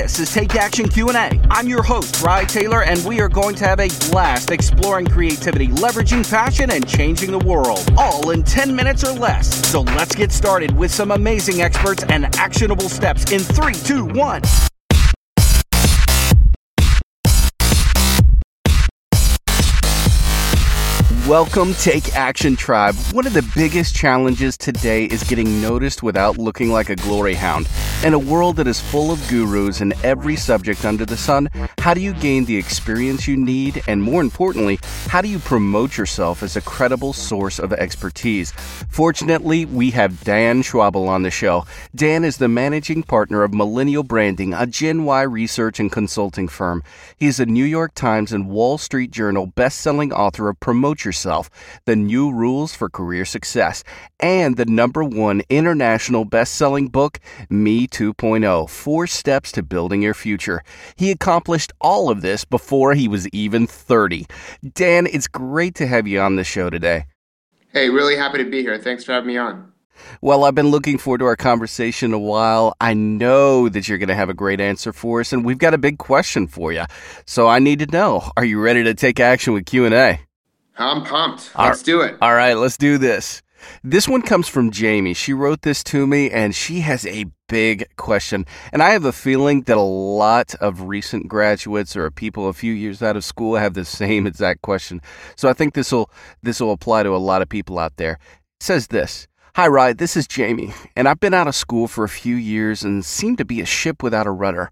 This is Take Action Q&A. I'm your host, Rye Taylor, and we are going to have a blast exploring creativity, leveraging passion, and changing the world, all in 10 minutes or less. So let's get started with some amazing experts and actionable steps in 3, 2, 1. Welcome, Take Action Tribe. One of the biggest challenges today is getting noticed without looking like a glory hound. In a world that is full of gurus in every subject under the sun, how do you gain the experience you need? And more importantly, how do you promote yourself as a credible source of expertise? Fortunately, we have Dan Schawbel on the show. Dan is the managing partner of Millennial Branding, a Gen Y research and consulting firm. He is a New York Times and Wall Street Journal best-selling author of Promote Yourself Yourself, The New Rules for Career Success, and the number one international best selling book, Me 2.0 Four Steps to Building Your Future. He accomplished all of this before he was even 30. Dan, it's great to have you on the show today. Hey, really happy to be here. Thanks for having me on. Well, I've been looking forward to our conversation a while. I know that you're going to have a great answer for us, and we've got a big question for you. So I need to know: Are you ready to take action with Q and A? I'm pumped. Let's do it. All right, let's do this. This one comes from Jamie. She wrote this to me and she has a big question. And I have a feeling that a lot of recent graduates or people a few years out of school have the same exact question. So I think this will this will apply to a lot of people out there. It says this. Hi, Rye. This is Jamie, and I've been out of school for a few years and seem to be a ship without a rudder.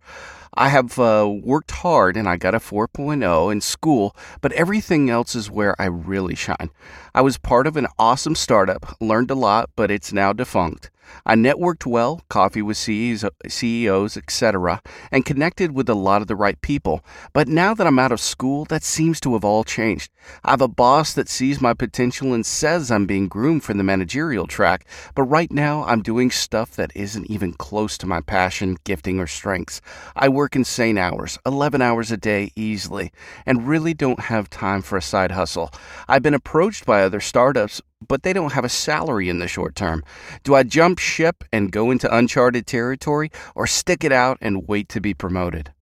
I have uh, worked hard and I got a 4.0 in school, but everything else is where I really shine. I was part of an awesome startup, learned a lot, but it's now defunct. I networked well, coffee with CEOs, etc., and connected with a lot of the right people. But now that I'm out of school, that seems to have all changed. I have a boss that sees my potential and says I'm being groomed for the managerial track, but right now I'm doing stuff that isn't even close to my passion, gifting, or strengths. I work insane hours, 11 hours a day easily, and really don't have time for a side hustle. I've been approached by other startups, but they don't have a salary in the short term. Do I jump ship and go into uncharted territory or stick it out and wait to be promoted?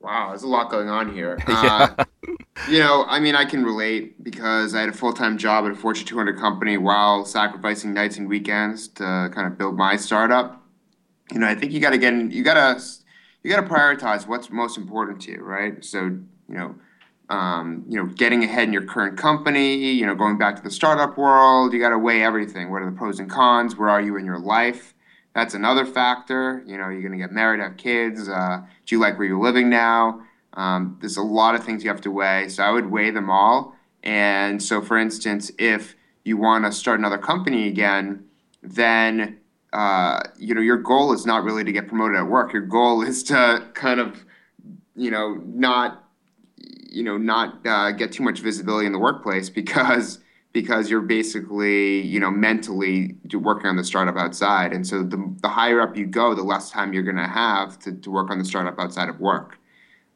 Wow, there's a lot going on here. yeah. Uh, you know, I mean, I can relate because I had a full time job at a Fortune 200 company while sacrificing nights and weekends to kind of build my startup. You know, I think you got to get in, you got to you got to prioritize what's most important to you, right? So, you know, um, you know, getting ahead in your current company, you know, going back to the startup world, you got to weigh everything. What are the pros and cons? Where are you in your life? That's another factor. You know, you're going to get married, have kids. Uh, do you like where you're living now? Um, there's a lot of things you have to weigh. So I would weigh them all. And so, for instance, if you want to start another company again, then uh, you know your goal is not really to get promoted at work. Your goal is to kind of, you know, not you know not uh, get too much visibility in the workplace because because you're basically you know mentally working on the startup outside and so the, the higher up you go the less time you're going to have to work on the startup outside of work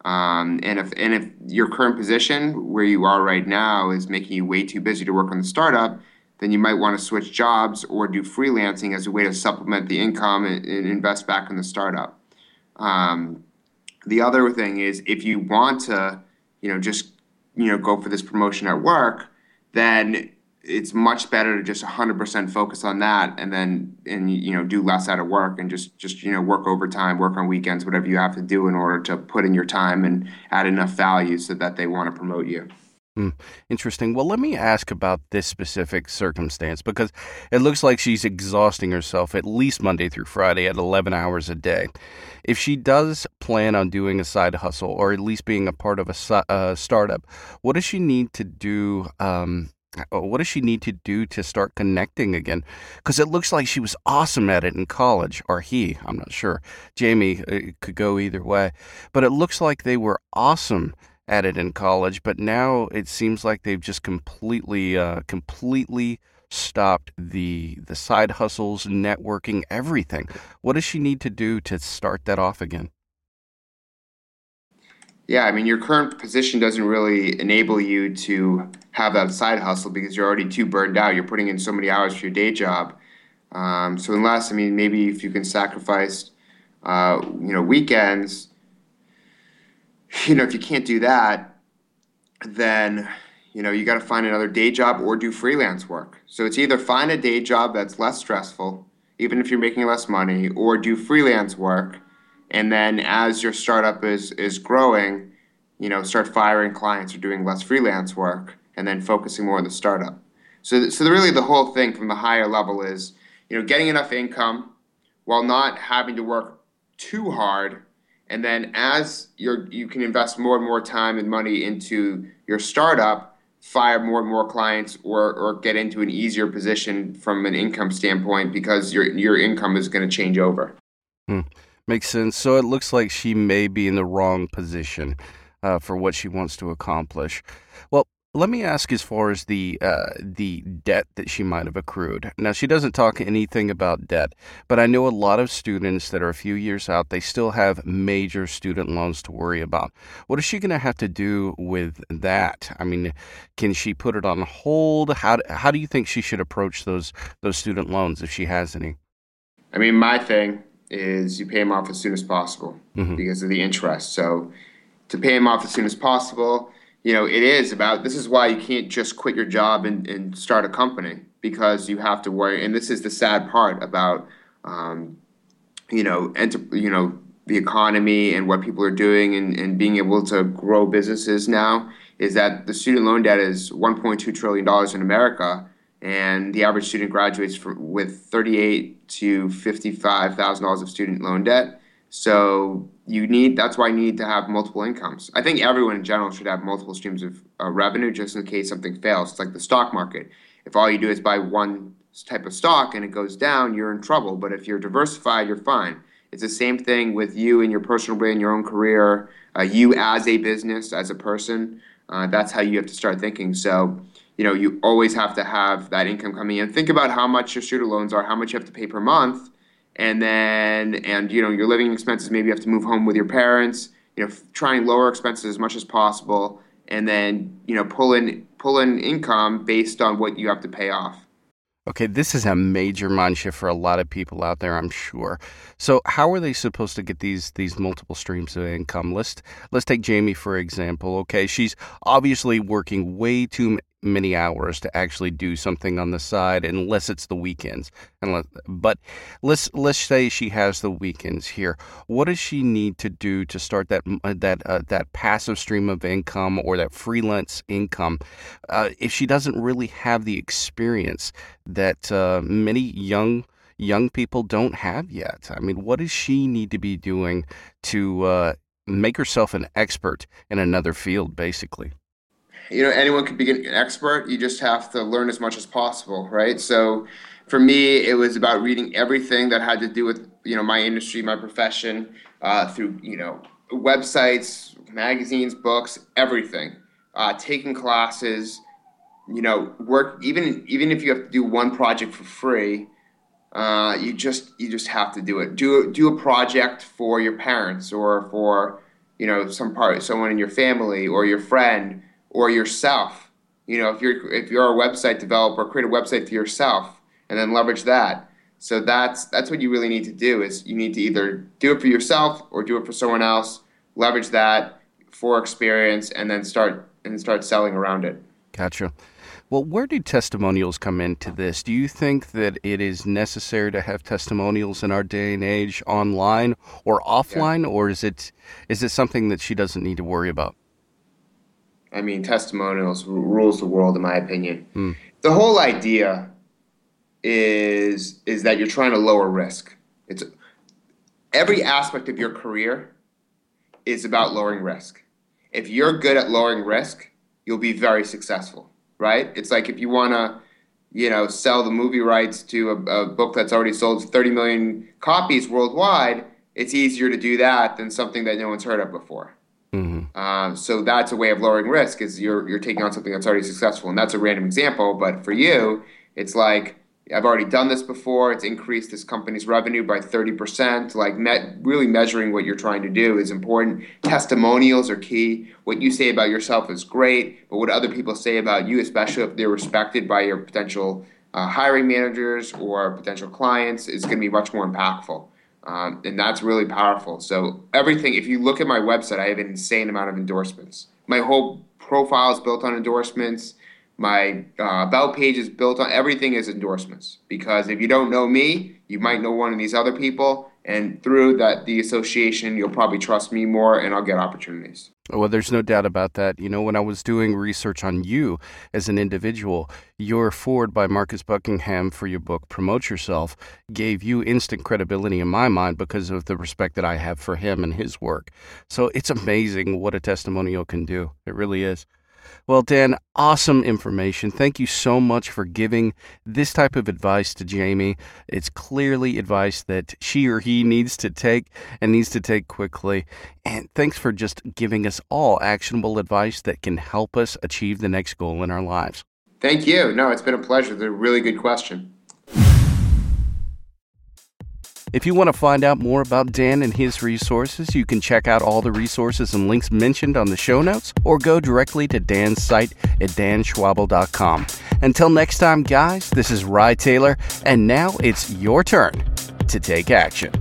um, and if and if your current position where you are right now is making you way too busy to work on the startup then you might want to switch jobs or do freelancing as a way to supplement the income and, and invest back in the startup. Um, the other thing is if you want to you know, just you know, go for this promotion at work, then it's much better to just 100% focus on that and then and you know do less out of work and just just you know work overtime work on weekends whatever you have to do in order to put in your time and add enough value so that they want to promote you Hmm, interesting. Well, let me ask about this specific circumstance because it looks like she's exhausting herself at least Monday through Friday at 11 hours a day. If she does plan on doing a side hustle or at least being a part of a uh, startup, what does she need to do? Um, uh, what does she need to do to start connecting again? Because it looks like she was awesome at it in college, or he, I'm not sure. Jamie uh, could go either way. But it looks like they were awesome at it in college, but now it seems like they've just completely, uh, completely stopped the the side hustles, networking, everything. What does she need to do to start that off again? Yeah, I mean, your current position doesn't really enable you to have that side hustle because you're already too burned out. You're putting in so many hours for your day job. Um, so unless, I mean, maybe if you can sacrifice uh, you know, weekends, you know, if you can't do that, then you know you got to find another day job or do freelance work. So it's either find a day job that's less stressful, even if you're making less money, or do freelance work, and then as your startup is is growing, you know, start firing clients or doing less freelance work, and then focusing more on the startup. So, so really, the whole thing from the higher level is, you know, getting enough income while not having to work too hard and then as you can invest more and more time and money into your startup fire more and more clients or or get into an easier position from an income standpoint because your your income is going to change over. Hmm. makes sense. So it looks like she may be in the wrong position uh, for what she wants to accomplish. Well let me ask as far as the uh, the debt that she might have accrued. Now she doesn't talk anything about debt, but I know a lot of students that are a few years out. They still have major student loans to worry about. What is she going to have to do with that? I mean, can she put it on hold? How how do you think she should approach those those student loans if she has any? I mean, my thing is you pay them off as soon as possible mm-hmm. because of the interest. So to pay them off as soon as possible you know, it is about this is why you can't just quit your job and, and start a company because you have to worry. And this is the sad part about, um, you know, enter, you know, the economy and what people are doing and, and being able to grow businesses now is that the student loan debt is 1.2 trillion dollars in America, and the average student graduates for, with 38 to 55 thousand dollars of student loan debt. So you need that's why you need to have multiple incomes. I think everyone in general should have multiple streams of uh, revenue just in case something fails. It's like the stock market. If all you do is buy one type of stock and it goes down, you're in trouble. But if you're diversified, you're fine. It's the same thing with you and your personal brand, your own career, uh, you as a business, as a person. Uh, that's how you have to start thinking. So, you know, you always have to have that income coming in. Think about how much your student loans are, how much you have to pay per month, and then and you know your living expenses maybe you have to move home with your parents you know try and lower expenses as much as possible and then you know pull in pull in income based on what you have to pay off Okay, this is a major mind shift for a lot of people out there, I'm sure. So, how are they supposed to get these these multiple streams of income? Let's let's take Jamie for example. Okay, she's obviously working way too many hours to actually do something on the side unless it's the weekends. Unless, but let's let's say she has the weekends here. What does she need to do to start that uh, that uh, that passive stream of income or that freelance income? Uh, if she doesn't really have the experience that uh, many young young people don't have yet. I mean what does she need to be doing to uh, make herself an expert in another field basically you know anyone can be an expert. You just have to learn as much as possible right? So for me it was about reading everything that had to do with you know my industry my profession uh, through you know websites magazines books everything. Uh, taking classes you know work even even if you have to do one project for free uh, you just you just have to do it. Do do a project for your parents or for you know some part someone in your family or your friend or yourself. You know, if you're if you're a website developer, create a website for yourself and then leverage that. So that's that's what you really need to do is you need to either do it for yourself or do it for someone else, leverage that for experience and then start and start selling around it. Gotcha. Well, where do testimonials come into this? Do you think that it is necessary to have testimonials in our day and age online or offline, yeah. or is it is it something that she doesn't need to worry about? I mean, testimonials rules the world, in my opinion. Mm. The whole idea is is that you're trying to lower risk. It's every aspect of your career is about lowering risk. If you're good at lowering risk, you'll be very successful, right? It's like if you want to, you know, sell the movie rights to a, a book that's already sold 30 million copies worldwide, it's easier to do that than something that no one's heard of before. Mm-hmm. Uh, so that's a way of lowering risk is you're you're taking on something that's already successful, and that's a random example. But for you, it's like I've already done this before. It's increased this company's revenue by thirty percent. Like met, really measuring what you're trying to do is important. Testimonials are key. What you say about yourself is great, but what other people say about you, especially if they're respected by your potential uh, hiring managers or potential clients, is going to be much more impactful Um, and that's really powerful. So everything, if you look at my website, I have an insane amount of endorsements. My whole profile is built on endorsements. My uh, about page is built on everything is endorsements. Because if you don't know me, you might know one of these other people, and through that the association, you'll probably trust me more, and I'll get opportunities. Well, there's no doubt about that. You know, when I was doing research on you as an individual, your foreword by Marcus Buckingham for your book, Promote Yourself, gave you instant credibility in my mind because of the respect that I have for him and his work. So it's amazing what a testimonial can do. It really is. Well, Dan, awesome information. Thank you so much for giving this type of advice to Jamie. It's clearly advice that she or he needs to take and needs to take quickly. And thanks for just giving us all actionable advice that can help us achieve the next goal in our lives. Thank you. No, it's been a pleasure. It's a really good question. If you want to find out more about Dan and his resources, you can check out all the resources and links mentioned on the show notes or go directly to Dan's site at danschawbel.com. Until next time, guys, this is Rye Taylor, and now it's your turn to take action.